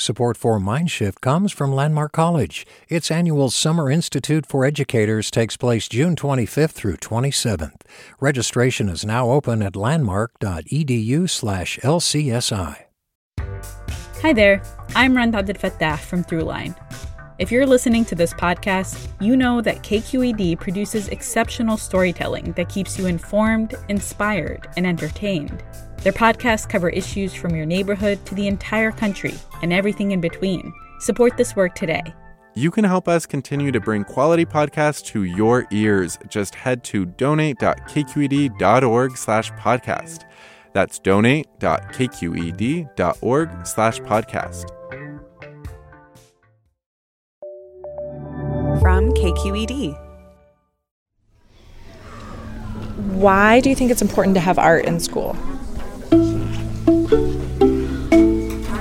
Support for Mindshift comes from Landmark College. Its annual Summer Institute for Educators takes place June 25th through 27th. Registration is now open at landmark.edu/lcsi. Hi there. I'm Rund Abdelfatah from Throughline. If you're listening to this podcast, you know that KQED produces exceptional storytelling that keeps you informed, inspired, and entertained. Their podcasts cover issues from your neighborhood to the entire country and everything in between. Support this work today. You can help us continue to bring quality podcasts to your ears. Just head to donate.kqed.org slash podcast. That's donate.kqed.org slash podcast. From KQED. Why do you think it's important to have art in school?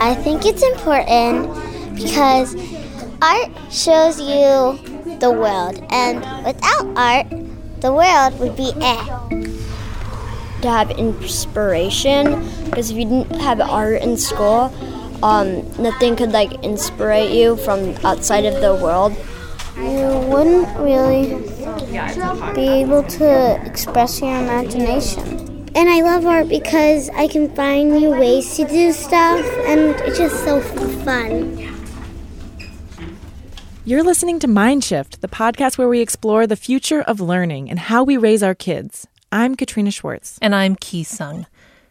I think it's important because art shows you the world, and without art, the world would be eh. To have inspiration, because if you didn't have art in school, um, nothing could like inspire you from outside of the world. You wouldn't really be able to express your imagination. And I love art because I can find new ways to do stuff, and it's just so fun. You're listening to Mindshift, the podcast where we explore the future of learning and how we raise our kids. I'm Katrina Schwartz. And I'm Ki Sung.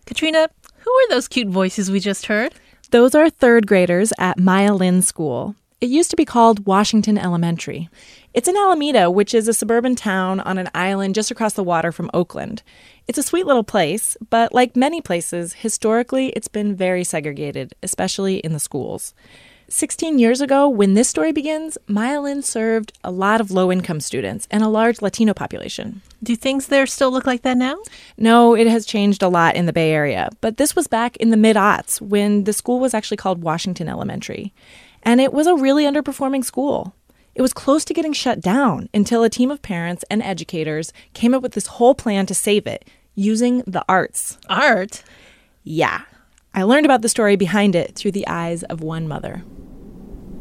Katrina, who are those cute voices we just heard? Those are third graders at Maya Lin School. It used to be called Washington Elementary. It's in Alameda, which is a suburban town on an island just across the water from Oakland. It's a sweet little place, but like many places, historically it's been very segregated, especially in the schools. 16 years ago, when this story begins, Maya Lin served a lot of low income students and a large Latino population. Do things there still look like that now? No, it has changed a lot in the Bay Area, but this was back in the mid aughts when the school was actually called Washington Elementary. And it was a really underperforming school. It was close to getting shut down until a team of parents and educators came up with this whole plan to save it using the arts. Art? Yeah. I learned about the story behind it through the eyes of one mother.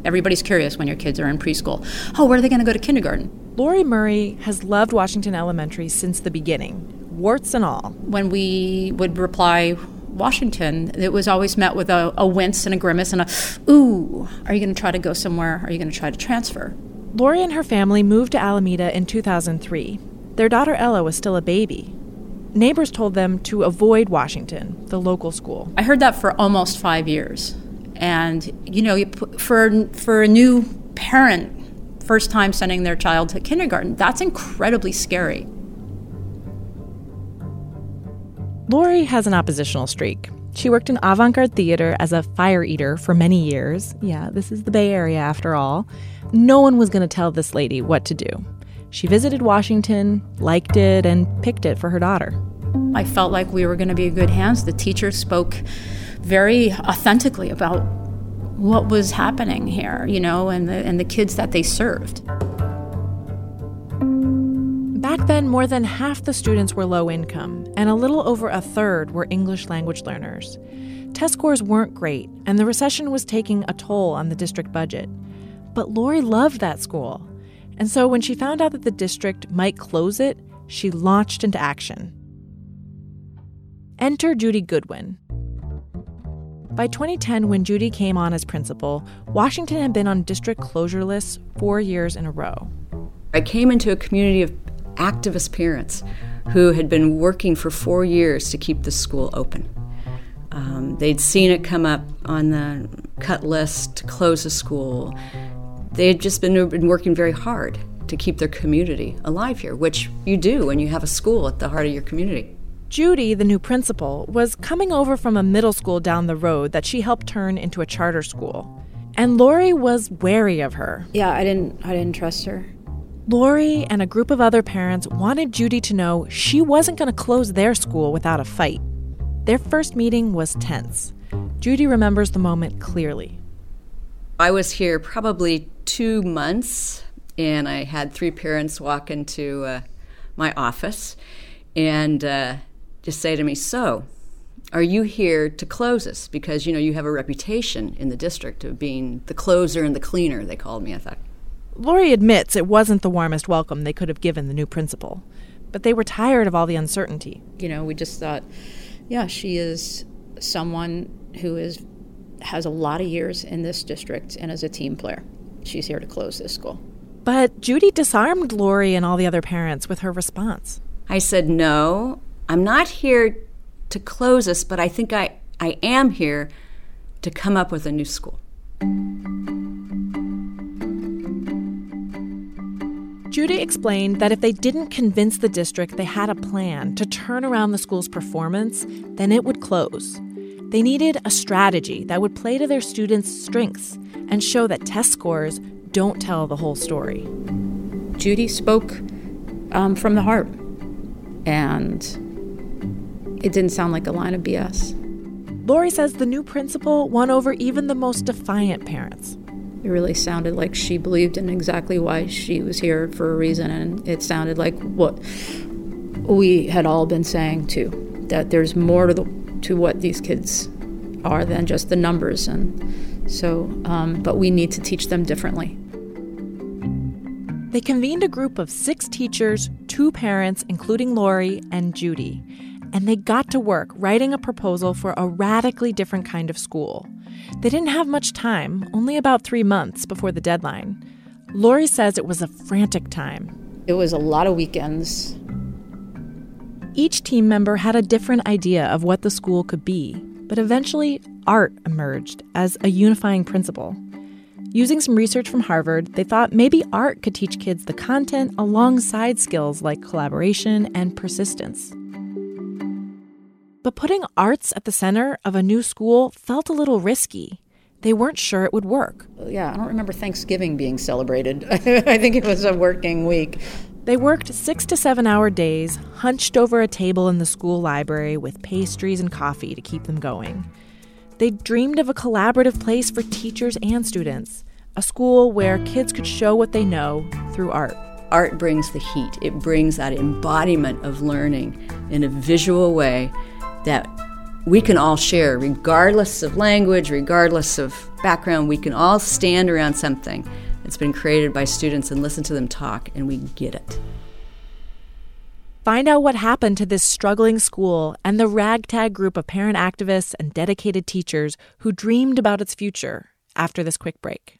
Everybody's curious when your kids are in preschool. Oh, where are they going to go to kindergarten? Lori Murray has loved Washington Elementary since the beginning, warts and all. When we would reply Washington, it was always met with a, a wince and a grimace and a, ooh, are you going to try to go somewhere? Are you going to try to transfer? Lori and her family moved to Alameda in 2003. Their daughter Ella was still a baby. Neighbors told them to avoid Washington, the local school. I heard that for almost five years. And, you know, for, for a new parent, first time sending their child to kindergarten, that's incredibly scary. Lori has an oppositional streak. She worked in avant garde theater as a fire eater for many years. Yeah, this is the Bay Area after all. No one was going to tell this lady what to do. She visited Washington, liked it, and picked it for her daughter. I felt like we were going to be in good hands. The teacher spoke very authentically about what was happening here, you know, and the, and the kids that they served. Back then, more than half the students were low income, and a little over a third were English language learners. Test scores weren't great, and the recession was taking a toll on the district budget. But Lori loved that school. And so when she found out that the district might close it, she launched into action. Enter Judy Goodwin. By 2010, when Judy came on as principal, Washington had been on district closure lists four years in a row. I came into a community of activist parents who had been working for four years to keep the school open. Um, they'd seen it come up on the cut list to close the school. They had just been, been working very hard to keep their community alive here, which you do when you have a school at the heart of your community. Judy, the new principal, was coming over from a middle school down the road that she helped turn into a charter school. And Lori was wary of her. Yeah, I didn't I didn't trust her. Lori and a group of other parents wanted Judy to know she wasn't going to close their school without a fight. Their first meeting was tense. Judy remembers the moment clearly. I was here probably two months, and I had three parents walk into uh, my office and uh, just say to me, So, are you here to close us? Because, you know, you have a reputation in the district of being the closer and the cleaner, they called me, I thought. Lori admits it wasn't the warmest welcome they could have given the new principal, but they were tired of all the uncertainty. You know, we just thought, yeah, she is someone who is has a lot of years in this district and is a team player. She's here to close this school. But Judy disarmed Lori and all the other parents with her response. I said, No, I'm not here to close us, but I think I, I am here to come up with a new school. Judy explained that if they didn't convince the district they had a plan to turn around the school's performance, then it would close. They needed a strategy that would play to their students' strengths and show that test scores don't tell the whole story. Judy spoke um, from the heart, and it didn't sound like a line of BS. Lori says the new principal won over even the most defiant parents. It really sounded like she believed in exactly why she was here for a reason, and it sounded like what we had all been saying too that there's more to the to what these kids are than just the numbers, and so um, but we need to teach them differently. They convened a group of six teachers, two parents, including Lori and Judy, and they got to work writing a proposal for a radically different kind of school. They didn't have much time, only about three months before the deadline. Lori says it was a frantic time. It was a lot of weekends. Each team member had a different idea of what the school could be, but eventually art emerged as a unifying principle. Using some research from Harvard, they thought maybe art could teach kids the content alongside skills like collaboration and persistence. But putting arts at the center of a new school felt a little risky. They weren't sure it would work. Yeah, I don't remember Thanksgiving being celebrated. I think it was a working week. They worked six to seven hour days, hunched over a table in the school library with pastries and coffee to keep them going. They dreamed of a collaborative place for teachers and students, a school where kids could show what they know through art. Art brings the heat, it brings that embodiment of learning in a visual way that we can all share, regardless of language, regardless of background. We can all stand around something that's been created by students and listen to them talk, and we get it. Find out what happened to this struggling school and the ragtag group of parent activists and dedicated teachers who dreamed about its future after this quick break.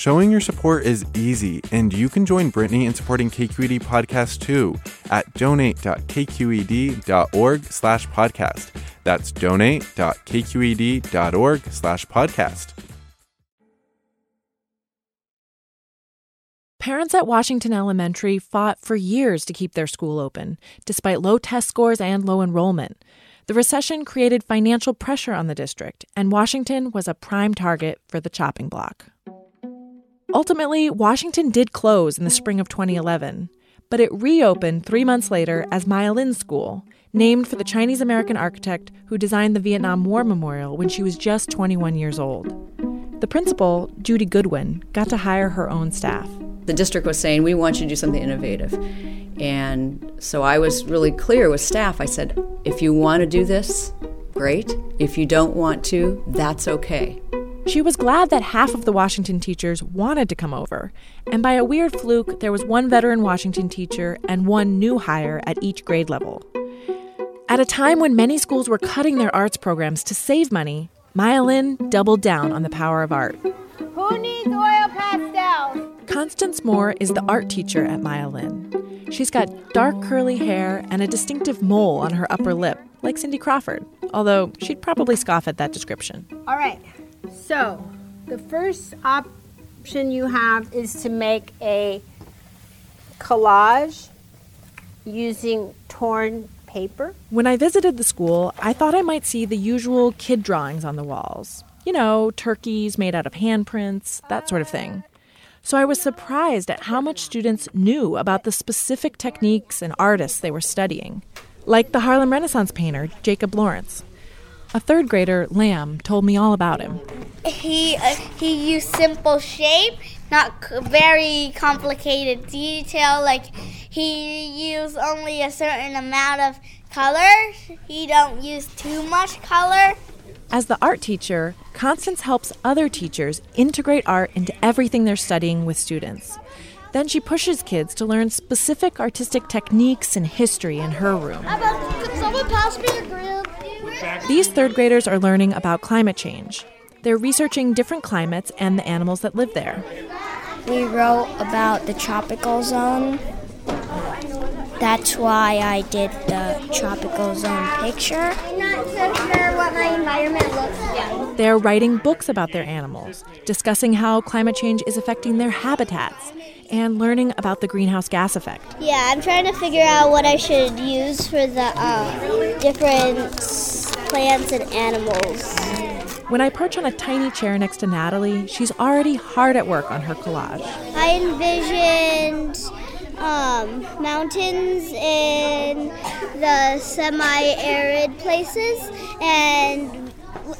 Showing your support is easy, and you can join Brittany in supporting KQED Podcast too at donate.kqed.org slash podcast. That's donate.kqed.org slash podcast. Parents at Washington Elementary fought for years to keep their school open, despite low test scores and low enrollment. The recession created financial pressure on the district, and Washington was a prime target for the chopping block. Ultimately, Washington did close in the spring of 2011, but it reopened three months later as Maya Lin School, named for the Chinese American architect who designed the Vietnam War Memorial when she was just 21 years old. The principal, Judy Goodwin, got to hire her own staff. The district was saying, We want you to do something innovative. And so I was really clear with staff. I said, If you want to do this, great. If you don't want to, that's okay. She was glad that half of the Washington teachers wanted to come over, and by a weird fluke, there was one veteran Washington teacher and one new hire at each grade level. At a time when many schools were cutting their arts programs to save money, Maya Lin doubled down on the power of art. Who needs oil pastels? Constance Moore is the art teacher at Maya Lin. She's got dark curly hair and a distinctive mole on her upper lip, like Cindy Crawford, although she'd probably scoff at that description. All right. So, the first option you have is to make a collage using torn paper. When I visited the school, I thought I might see the usual kid drawings on the walls. You know, turkeys made out of handprints, that sort of thing. So I was surprised at how much students knew about the specific techniques and artists they were studying, like the Harlem Renaissance painter Jacob Lawrence. A third grader, Lamb, told me all about him. He uh, he used simple shape, not c- very complicated detail. Like he used only a certain amount of color. He don't use too much color. As the art teacher, Constance helps other teachers integrate art into everything they're studying with students. Then she pushes kids to learn specific artistic techniques and history in her room. Could someone pass me a grill? These third graders are learning about climate change. They're researching different climates and the animals that live there. We wrote about the tropical zone. That's why I did the tropical zone picture. I'm not so sure what my environment looks like. They're writing books about their animals, discussing how climate change is affecting their habitats, and learning about the greenhouse gas effect. Yeah, I'm trying to figure out what I should use for the uh, different plants and animals. When I perch on a tiny chair next to Natalie, she's already hard at work on her collage. I envisioned um, mountains in the semi-arid places, and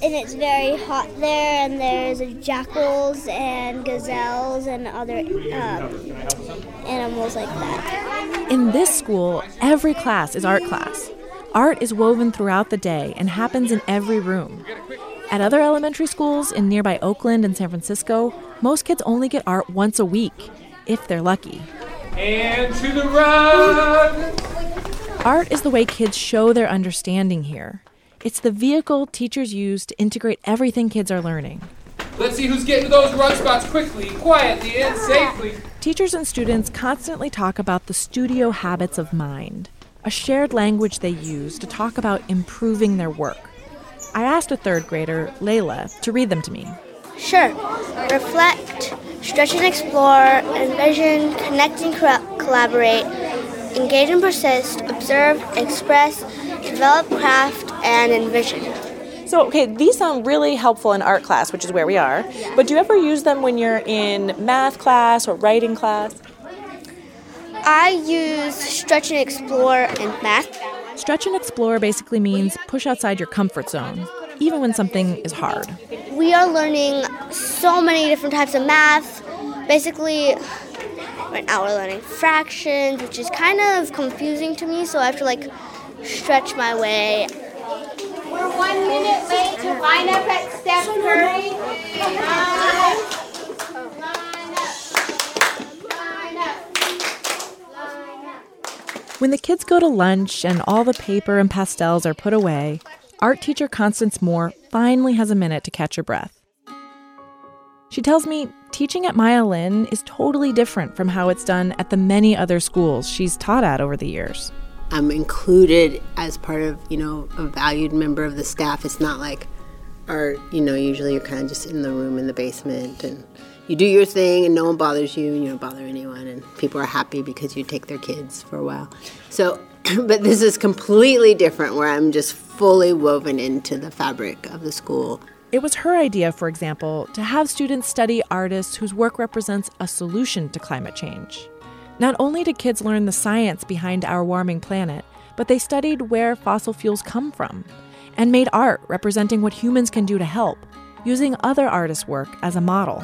and it's very hot there. And there's jackals and gazelles and other um, animals like that. In this school, every class is art class. Art is woven throughout the day and happens in every room. At other elementary schools in nearby Oakland and San Francisco, most kids only get art once a week, if they're lucky. And to the run! Art is the way kids show their understanding here. It's the vehicle teachers use to integrate everything kids are learning. Let's see who's getting to those run spots quickly, quietly, and safely. Teachers and students constantly talk about the studio habits of mind, a shared language they use to talk about improving their work. I asked a third grader, Layla, to read them to me. Sure. Reflect, stretch and explore, envision, connect and co- collaborate, engage and persist, observe, express, develop craft, and envision. So, okay, these sound really helpful in art class, which is where we are. But do you ever use them when you're in math class or writing class? I use stretch and explore in math. Stretch and explore basically means push outside your comfort zone, even when something is hard. We are learning so many different types of math. Basically, right now we're learning fractions, which is kind of confusing to me, so I have to like stretch my way. We're one minute late to line up at Steph Curry. Line up. Line up. When the kids go to lunch and all the paper and pastels are put away, art teacher Constance Moore finally has a minute to catch her breath. She tells me teaching at Maya Lin is totally different from how it's done at the many other schools she's taught at over the years. I'm included as part of, you know, a valued member of the staff. It's not like art, you know, usually you're kind of just in the room in the basement and you do your thing and no one bothers you and you don't bother anyone and people are happy because you take their kids for a while. So, but this is completely different where I'm just fully woven into the fabric of the school. It was her idea, for example, to have students study artists whose work represents a solution to climate change. Not only did kids learn the science behind our warming planet, but they studied where fossil fuels come from and made art representing what humans can do to help, using other artists' work as a model.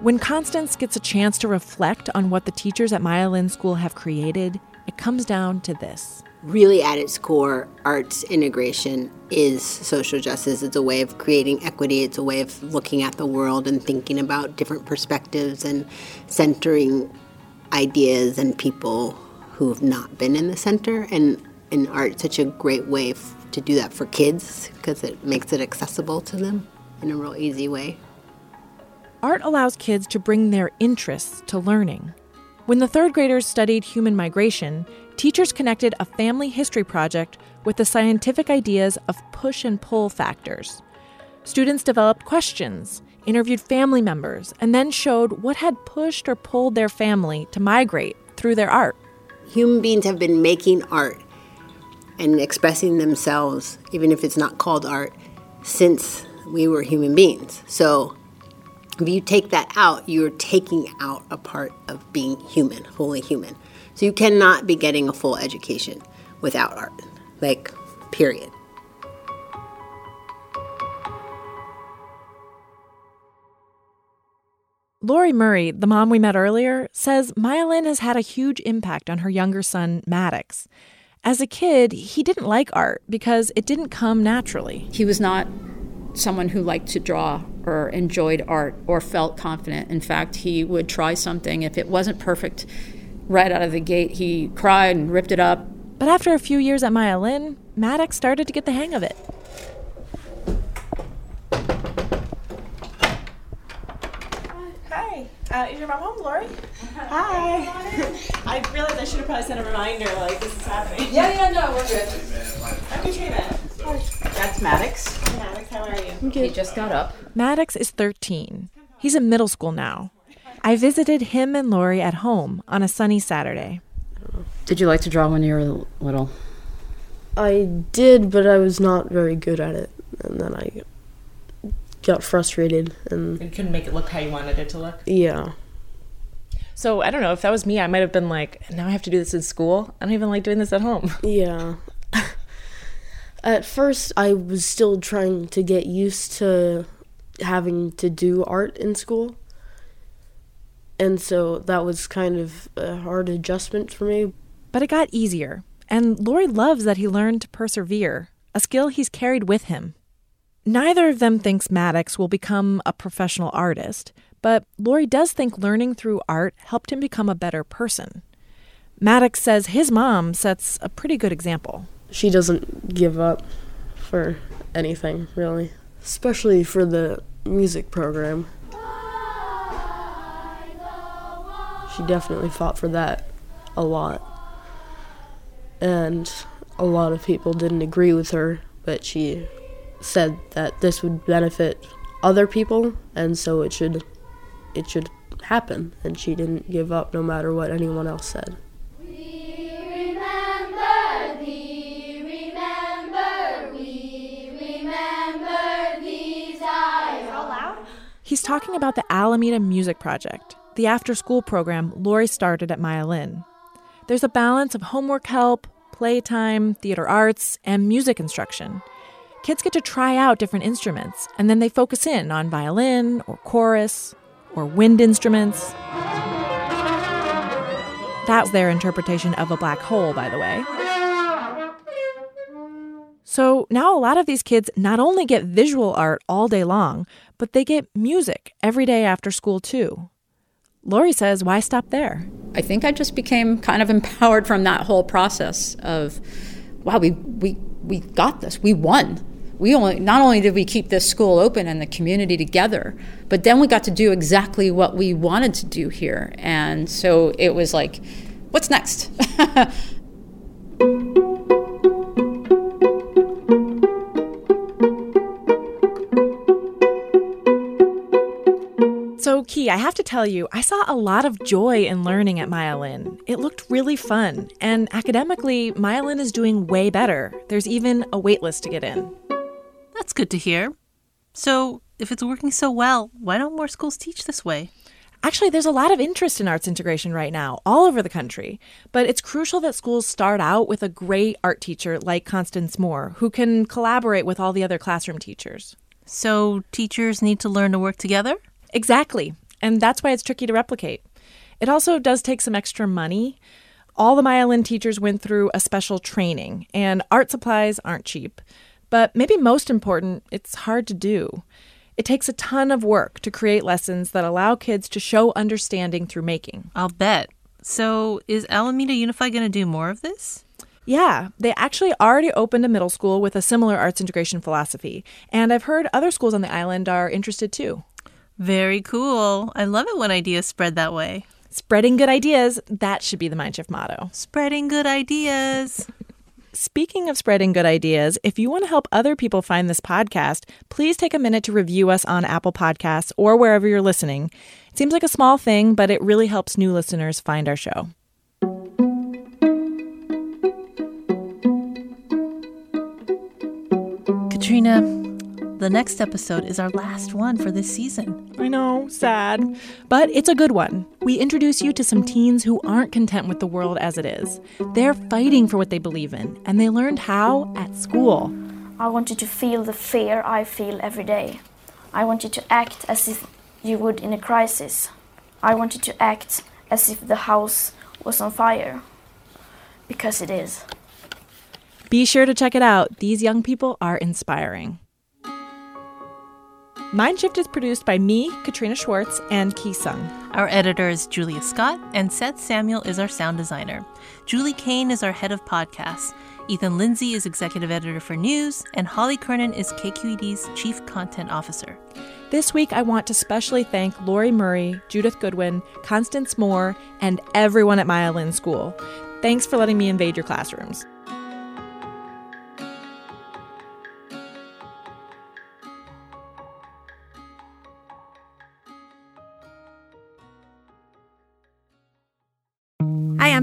When Constance gets a chance to reflect on what the teachers at Maya Lin School have created, it comes down to this. Really, at its core, arts integration is social justice. It's a way of creating equity, it's a way of looking at the world and thinking about different perspectives and centering ideas and people who have not been in the center. And and art such a great way f- to do that for kids because it makes it accessible to them in a real easy way. Art allows kids to bring their interests to learning. When the third graders studied human migration, teachers connected a family history project with the scientific ideas of push and pull factors. Students developed questions, interviewed family members, and then showed what had pushed or pulled their family to migrate through their art. Human beings have been making art and expressing themselves, even if it's not called art, since we were human beings. So if you take that out, you're taking out a part of being human, fully human. So you cannot be getting a full education without art, like, period. Lori Murray, the mom we met earlier, says Maya Lin has had a huge impact on her younger son, Maddox. As a kid, he didn't like art because it didn't come naturally. He was not someone who liked to draw or enjoyed art or felt confident. In fact, he would try something. If it wasn't perfect right out of the gate, he cried and ripped it up. But after a few years at Maya Lin, Maddox started to get the hang of it. Hi. Uh, is your mom home, Lori? Hi. I realized I should have probably sent a reminder like this is happening. Yeah, yeah, no, we're good. I'm Katrina. That's Maddox. Maddox, how are you? He just got up. Maddox is 13. He's in middle school now. I visited him and Lori at home on a sunny Saturday. Did you like to draw when you were little? I did, but I was not very good at it. And then I got frustrated and You couldn't make it look how you wanted it to look. yeah. So I don't know if that was me. I might have been like, now I have to do this in school. I don't even like doing this at home. Yeah. At first, I was still trying to get used to having to do art in school. And so that was kind of a hard adjustment for me. But it got easier, and Lori loves that he learned to persevere, a skill he's carried with him. Neither of them thinks Maddox will become a professional artist, but Lori does think learning through art helped him become a better person. Maddox says his mom sets a pretty good example. She doesn't give up for anything, really, especially for the music program. She definitely fought for that a lot. And a lot of people didn't agree with her, but she said that this would benefit other people and so it should it should happen and she didn't give up no matter what anyone else said. He's talking about the Alameda Music Project, the after school program Lori started at Maya Lin. There's a balance of homework help, playtime, theater arts, and music instruction. Kids get to try out different instruments, and then they focus in on violin or chorus or wind instruments. That's their interpretation of a black hole, by the way. So now a lot of these kids not only get visual art all day long, but they get music every day after school too. Lori says, why stop there? I think I just became kind of empowered from that whole process of, wow, we, we, we got this. We won. We only, not only did we keep this school open and the community together, but then we got to do exactly what we wanted to do here. And so it was like, what's next? I have to tell you, I saw a lot of joy in learning at Maya Lin. It looked really fun, and academically, Maya Lin is doing way better. There's even a waitlist to get in. That's good to hear. So, if it's working so well, why don't more schools teach this way? Actually, there's a lot of interest in arts integration right now, all over the country. But it's crucial that schools start out with a great art teacher like Constance Moore, who can collaborate with all the other classroom teachers. So, teachers need to learn to work together? Exactly. And that's why it's tricky to replicate. It also does take some extra money. All the Maya Lin teachers went through a special training, and art supplies aren't cheap. But maybe most important, it's hard to do. It takes a ton of work to create lessons that allow kids to show understanding through making. I'll bet. So, is Alameda Unified going to do more of this? Yeah, they actually already opened a middle school with a similar arts integration philosophy. And I've heard other schools on the island are interested too. Very cool. I love it when ideas spread that way. Spreading good ideas, that should be the Mindshift motto. Spreading good ideas. Speaking of spreading good ideas, if you want to help other people find this podcast, please take a minute to review us on Apple Podcasts or wherever you're listening. It seems like a small thing, but it really helps new listeners find our show. Katrina, the next episode is our last one for this season. I know, sad. But it's a good one. We introduce you to some teens who aren't content with the world as it is. They're fighting for what they believe in, and they learned how at school. I want you to feel the fear I feel every day. I want you to act as if you would in a crisis. I want you to act as if the house was on fire. Because it is. Be sure to check it out. These young people are inspiring. Mindshift is produced by me, Katrina Schwartz, and Ki Sung. Our editor is Julia Scott, and Seth Samuel is our sound designer. Julie Kane is our head of podcasts. Ethan Lindsay is executive editor for news, and Holly Kernan is KQED's chief content officer. This week, I want to specially thank Lori Murray, Judith Goodwin, Constance Moore, and everyone at Maya Lin School. Thanks for letting me invade your classrooms.